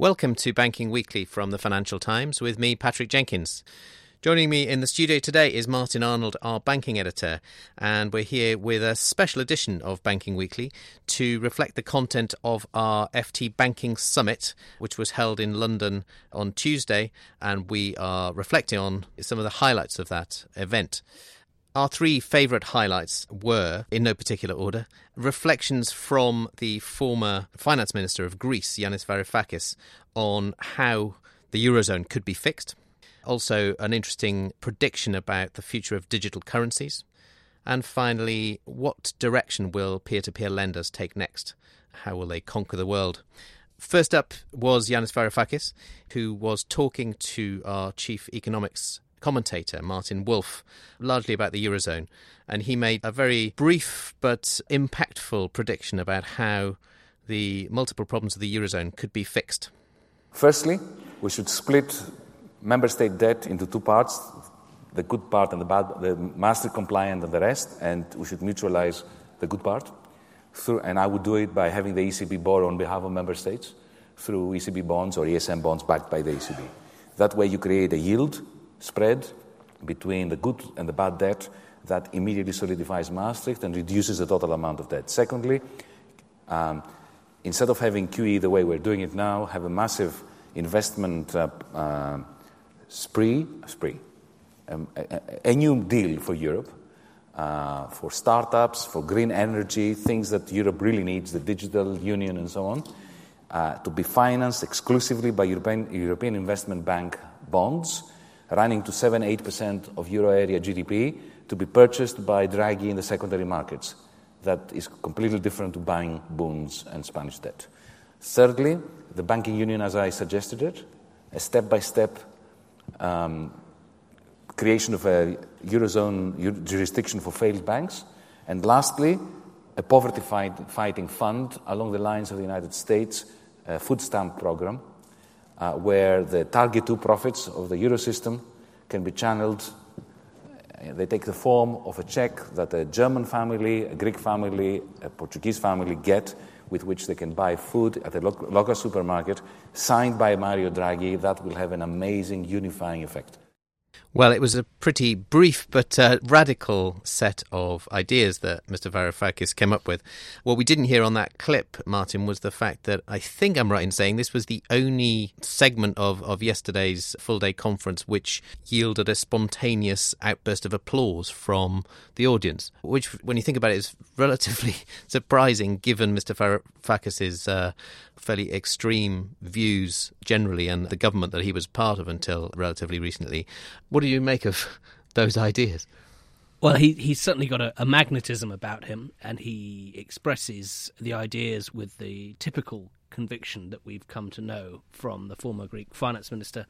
Welcome to Banking Weekly from the Financial Times with me, Patrick Jenkins. Joining me in the studio today is Martin Arnold, our banking editor, and we're here with a special edition of Banking Weekly to reflect the content of our FT Banking Summit, which was held in London on Tuesday, and we are reflecting on some of the highlights of that event. Our three favourite highlights were, in no particular order, reflections from the former finance minister of Greece, Yanis Varoufakis, on how the Eurozone could be fixed also, an interesting prediction about the future of digital currencies. And finally, what direction will peer to peer lenders take next? How will they conquer the world? First up was Yanis Varoufakis, who was talking to our chief economics commentator, Martin Wolf, largely about the Eurozone. And he made a very brief but impactful prediction about how the multiple problems of the Eurozone could be fixed. Firstly, we should split member state debt into two parts the good part and the bad, the Maastricht compliant and the rest, and we should mutualize the good part. Through, and I would do it by having the ECB borrow on behalf of member states through ECB bonds or ESM bonds backed by the ECB. That way, you create a yield spread between the good and the bad debt that immediately solidifies Maastricht and reduces the total amount of debt. Secondly, um, instead of having QE the way we're doing it now, have a massive investment. Uh, uh, spree, spree, um, a, a, new deal for Europe, uh, for startups, for green energy, things that Europe really needs, the digital union and so on, uh, to be financed exclusively by European, European Investment Bank bonds, running to 7 8% of euro area GDP, to be purchased by Draghi in the secondary markets. That is completely different to buying bonds and Spanish debt. Thirdly, the banking union as I suggested it, a step by step creation of a Eurozone jurisdiction for failed banks, and lastly, a poverty fight, fighting fund along the lines of the United States food stamp program, uh, where the target two profits of the Eurosystem can be channeled. Uh, they take the form of a check that a German family, a Greek family, a Portuguese family get with which they can buy food at a local supermarket, signed by Mario Draghi, that will have an amazing unifying effect. Well, it was a pretty brief but uh, radical set of ideas that Mr. Varoufakis came up with. What we didn't hear on that clip, Martin, was the fact that I think I'm right in saying this was the only segment of, of yesterday's full day conference which yielded a spontaneous outburst of applause from the audience, which, when you think about it, is relatively surprising given Mr. Varoufakis's uh, fairly extreme views generally and the government that he was part of until relatively recently. What do you make of those ideas? Well, he, he's certainly got a, a, magnetism about him, and he expresses the ideas with the typical conviction that we've come to know from the former Greek finance minister.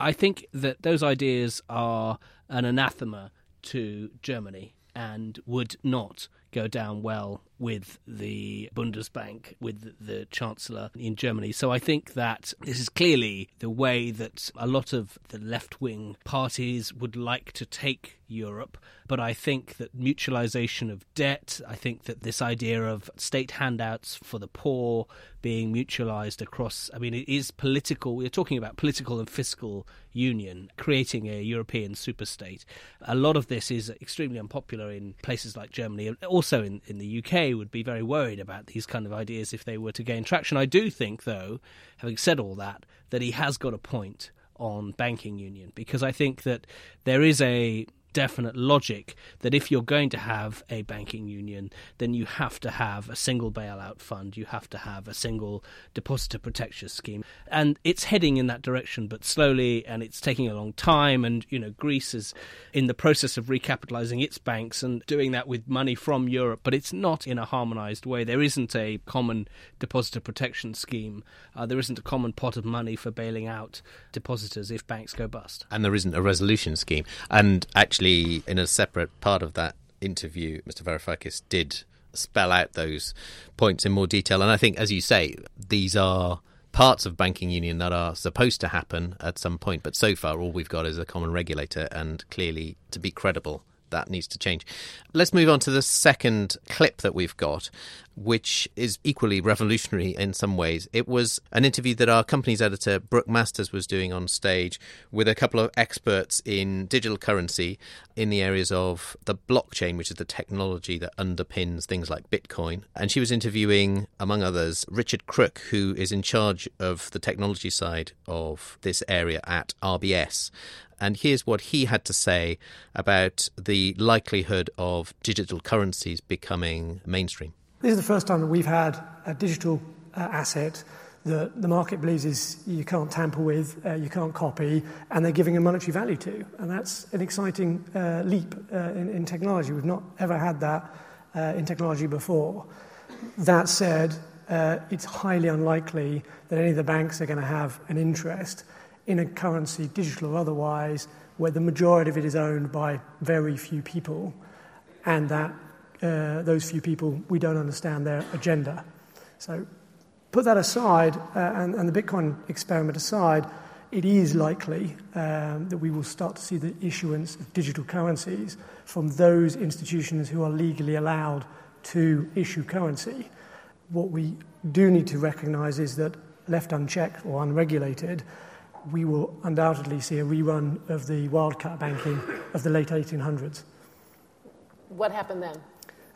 I think that those ideas are an anathema to Germany and would not go down well with the Bundesbank, with the Chancellor in Germany. So I think that this is clearly the way that a lot of the left wing parties would like to take Europe. But I think that mutualization of debt, I think that this idea of state handouts for the poor being mutualized across, I mean, it is political. We're talking about political and fiscal union, creating a European superstate. A lot of this is extremely unpopular in places like Germany, also in, in the UK, would be very worried about these kind of ideas if they were to gain traction. I do think, though, having said all that, that he has got a point on banking union because I think that there is a definite logic that if you're going to have a banking union, then you have to have a single bailout fund, you have to have a single depositor protection scheme. And it's heading in that direction, but slowly, and it's taking a long time. And, you know, Greece is in the process of recapitalizing its banks and doing that with money from Europe, but it's not in a harmonized way. There isn't a common depositor protection scheme, uh, there isn't a common pot of money for bailing out depositors if banks go bust. And there isn't a resolution scheme. And actually, in a separate part of that interview, Mr. Varoufakis did spell out those points in more detail. And I think, as you say, these are parts of banking union that are supposed to happen at some point. But so far, all we've got is a common regulator, and clearly, to be credible, that needs to change. Let's move on to the second clip that we've got, which is equally revolutionary in some ways. It was an interview that our company's editor, Brooke Masters, was doing on stage with a couple of experts in digital currency in the areas of the blockchain, which is the technology that underpins things like Bitcoin. And she was interviewing, among others, Richard Crook, who is in charge of the technology side of this area at RBS. And here's what he had to say about the likelihood of digital currencies becoming mainstream. This is the first time that we've had a digital uh, asset that the market believes is you can't tamper with, uh, you can't copy, and they're giving a monetary value to. And that's an exciting uh, leap uh, in, in, technology. We've not ever had that uh, in technology before. That said, uh, it's highly unlikely that any of the banks are going to have an interest in a currency, digital or otherwise, where the majority of it is owned by very few people, and that uh, those few people, we don't understand their agenda. So, put that aside, uh, and, and, the Bitcoin experiment aside, it is likely um, that we will start to see the issuance of digital currencies from those institutions who are legally allowed to issue currency. What we do need to recognize is that left unchecked or unregulated, we will undoubtedly see a rerun of the wildcat banking of the late 1800s. What happened then?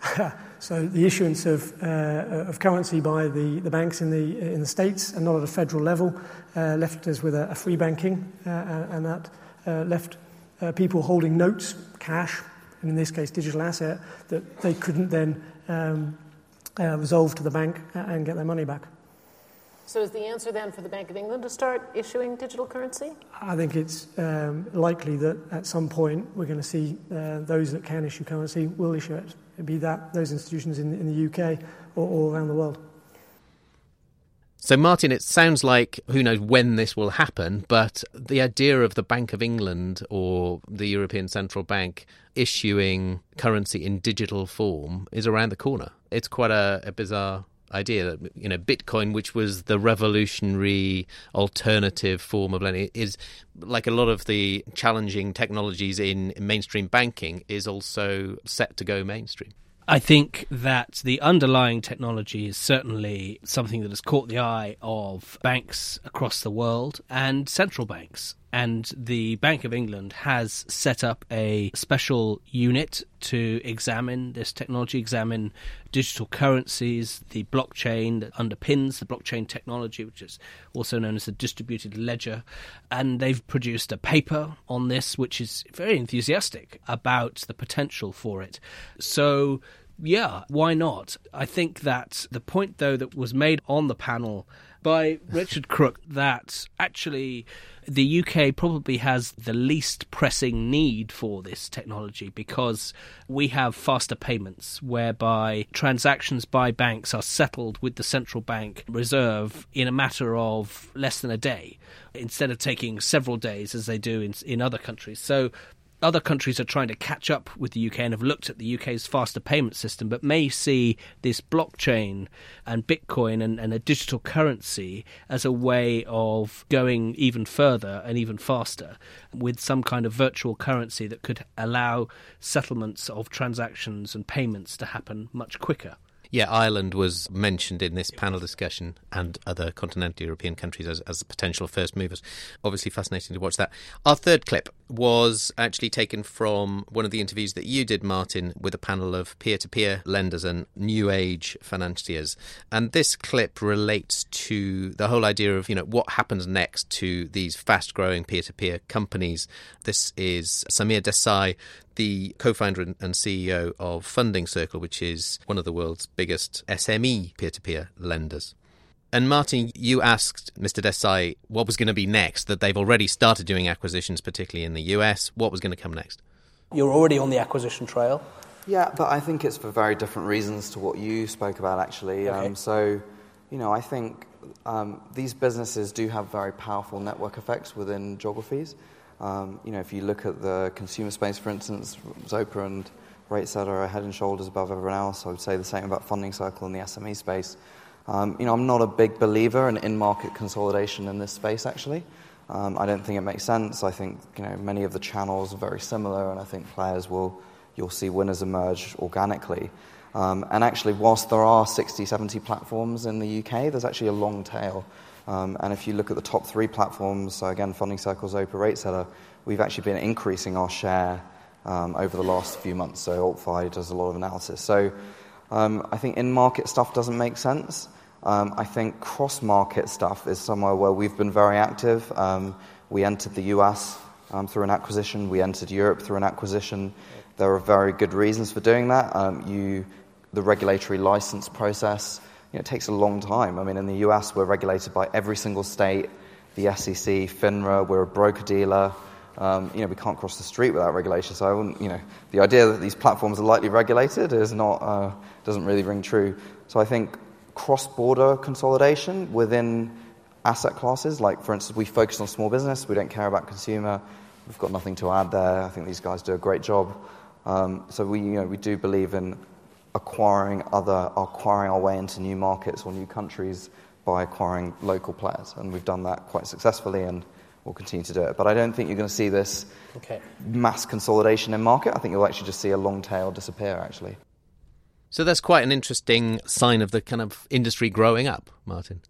so the issuance of, uh, of currency by the, the banks in the, in the States and not at a federal level uh, left us with a, a free banking, uh, and that uh, left uh, people holding notes, cash, and in this case digital asset, that they couldn't then um, uh, resolve to the bank and get their money back. So is the answer then for the Bank of England to start issuing digital currency? I think it's um, likely that at some point we're going to see uh, those that can issue currency will issue it, be that those institutions in, in the UK or, all around the world. So, Martin, it sounds like who knows when this will happen, but the idea of the Bank of England or the European Central Bank issuing currency in digital form is around the corner. It's quite a, a bizarre idea that you know Bitcoin, which was the revolutionary alternative form of lending, is like a lot of the challenging technologies in mainstream banking is also set to go mainstream. I think that the underlying technology is certainly something that has caught the eye of banks across the world and central banks. And the Bank of England has set up a special unit to examine this technology, examine digital currencies, the blockchain that underpins the blockchain technology, which is also known as the distributed ledger. And they've produced a paper on this, which is very enthusiastic about the potential for it. So yeah, why not? I think that the point, though, that was made on the panel by Richard Crook that actually the UK probably has the least pressing need for this technology because we have faster payments whereby transactions by banks are settled with the central bank reserve in a matter of less than a day instead of taking several days as they do in, in other countries. So other countries are trying to catch up with the UK and have looked at the UK's faster payment system, but may see this blockchain and Bitcoin and, and, a digital currency as a way of going even further and even faster with some kind of virtual currency that could allow settlements of transactions and payments to happen much quicker. Yeah, Ireland was mentioned in this panel discussion and other continental European countries as, as potential first movers. Obviously, fascinating to watch that. Our third clip was actually taken from one of the interviews that you did, Martin, with a panel of peer to peer lenders and new age financiers. And this clip relates to the whole idea of, you know, what happens next to these fast growing peer to peer companies. This is Samir Desai, the co founder and CEO of Funding Circle, which is one of the world's biggest SME peer to peer lenders. And Martin, you asked Mr. Desai what was going to be next, that they've already started doing acquisitions, particularly in the US. What was going to come next? You're already on the acquisition trail. Yeah, but I think it's for very different reasons to what you spoke about, actually. Okay. Um, so, you know, I think um, these businesses do have very powerful network effects within geographies. Um, you know, if you look at the consumer space, for instance, Zopa and RateSetter are head and shoulders above everyone else. I would say the same about Funding Circle in the SME space. Um, you know, I'm not a big believer in in-market consolidation in this space. Actually, um, I don't think it makes sense. I think you know many of the channels are very similar, and I think players will you'll see winners emerge organically. Um, and actually, whilst there are 60, 70 platforms in the UK, there's actually a long tail. Um, and if you look at the top three platforms, so again, Funding Circles, Zopa, RateSetter, we've actually been increasing our share um, over the last few months. So AltFi does a lot of analysis. So um, I think in market stuff doesn't make sense. Um, I think cross market stuff is somewhere where we've been very active. Um, we entered the US um, through an acquisition, we entered Europe through an acquisition. There are very good reasons for doing that. You, the regulatory license process you know, it takes a long time. I mean, in the US, we're regulated by every single state, the SEC, FINRA, we're a broker dealer. Um, you know, we can't cross the street without regulation. So I wouldn't, you know, the idea that these platforms are lightly regulated is not, uh, doesn't really ring true. So I think cross-border consolidation within asset classes, like for instance, we focus on small business, we don't care about consumer, we've got nothing to add there. I think these guys do a great job. Um, so we, you know, we do believe in acquiring other, acquiring our way into new markets or new countries by acquiring local players, and we've done that quite successfully, and we'll continue to do it. But I don't think you're going to see this okay. mass consolidation in market. I think you'll actually just see a long tail disappear. Actually. So that's quite an interesting sign of the kind of industry growing up, Martin.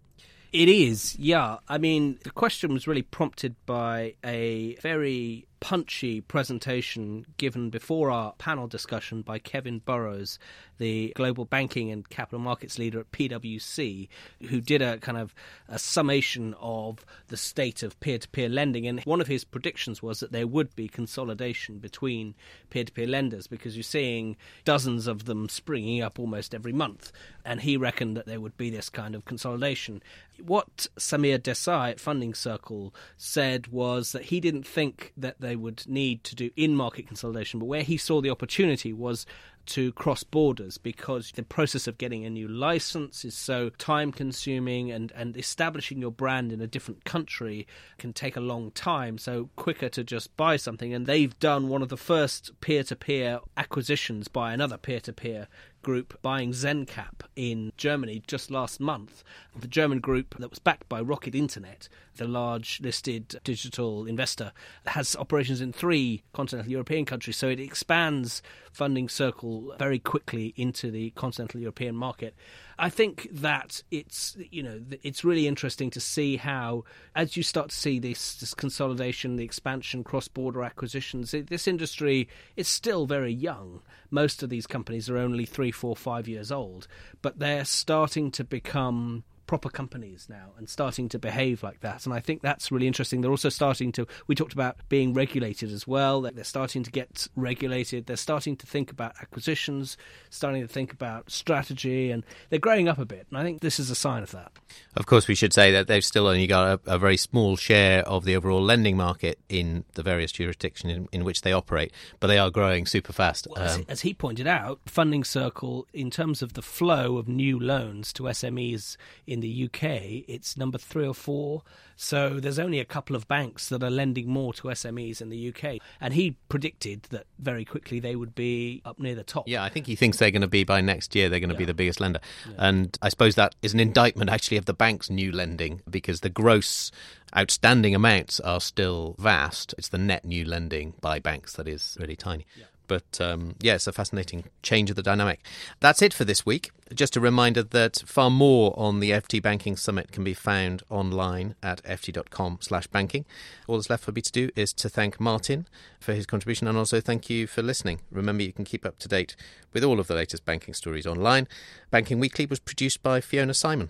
It is, yeah. I mean, the question was really prompted by a very punchy presentation given before our panel discussion by Kevin Burrows, the global banking and capital markets leader at PwC, who did a kind of a summation of the state of peer to peer lending. And one of his predictions was that there would be consolidation between peer to peer lenders because you're seeing dozens of them springing up almost every month. And he reckoned that there would be this kind of consolidation. What Samir Desai at Funding Circle said was that he didn't think that they would need to do in market consolidation, but where he saw the opportunity was to cross borders because the process of getting a new license is so time consuming and, and establishing your brand in a different country can take a long time. So, quicker to just buy something. And they've done one of the first peer to peer acquisitions by another peer to peer group buying Zencap in Germany just last month. The German group that was backed by Rocket Internet, the large listed digital investor, has operations in three continental European countries. So it expands funding circle very quickly into the continental European market. I think that it's you know it's really interesting to see how as you start to see this, this consolidation, the expansion, cross border acquisitions, this industry is still very young. Most of these companies are only three, four, five years old, but they're starting to become proper companies now and starting to behave like that. And I think that's really interesting. They're also starting to, we talked about being regulated as well. They're starting to get regulated. They're starting to think about acquisitions, starting to think about strategy, and they're growing up a bit. And I think this is a sign of that. Of course, we should say that they've still only got a, a very small share of the overall lending market in the various jurisdictions in, in which they operate, but they are growing super fast. Well, um, as, as he pointed out, Funding Circle, in terms of the flow of new loans to SMEs in the UK, it's number three or four. So there's only a couple of banks that are lending more to SMEs in the UK. And he predicted that very quickly they would be up near the top. Yeah, I think he thinks they're going to be by next year, they're going to yeah. be the biggest lender. Yeah. And I suppose that is an indictment actually of the bank's new lending because the gross outstanding amounts are still vast. It's the net new lending by banks that is really tiny. Yeah. But um, yeah, it's a fascinating change of the dynamic. That's it for this week. Just a reminder that far more on the FT Banking Summit can be found online at ft.com slash banking. All that's left for me to do is to thank Martin for his contribution and also thank you for listening. Remember, you can keep up to date with all of the latest banking stories online. Banking Weekly was produced by Fiona Simon.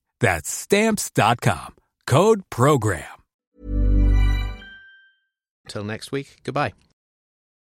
That's stamps.com. Code program. Till next week, goodbye.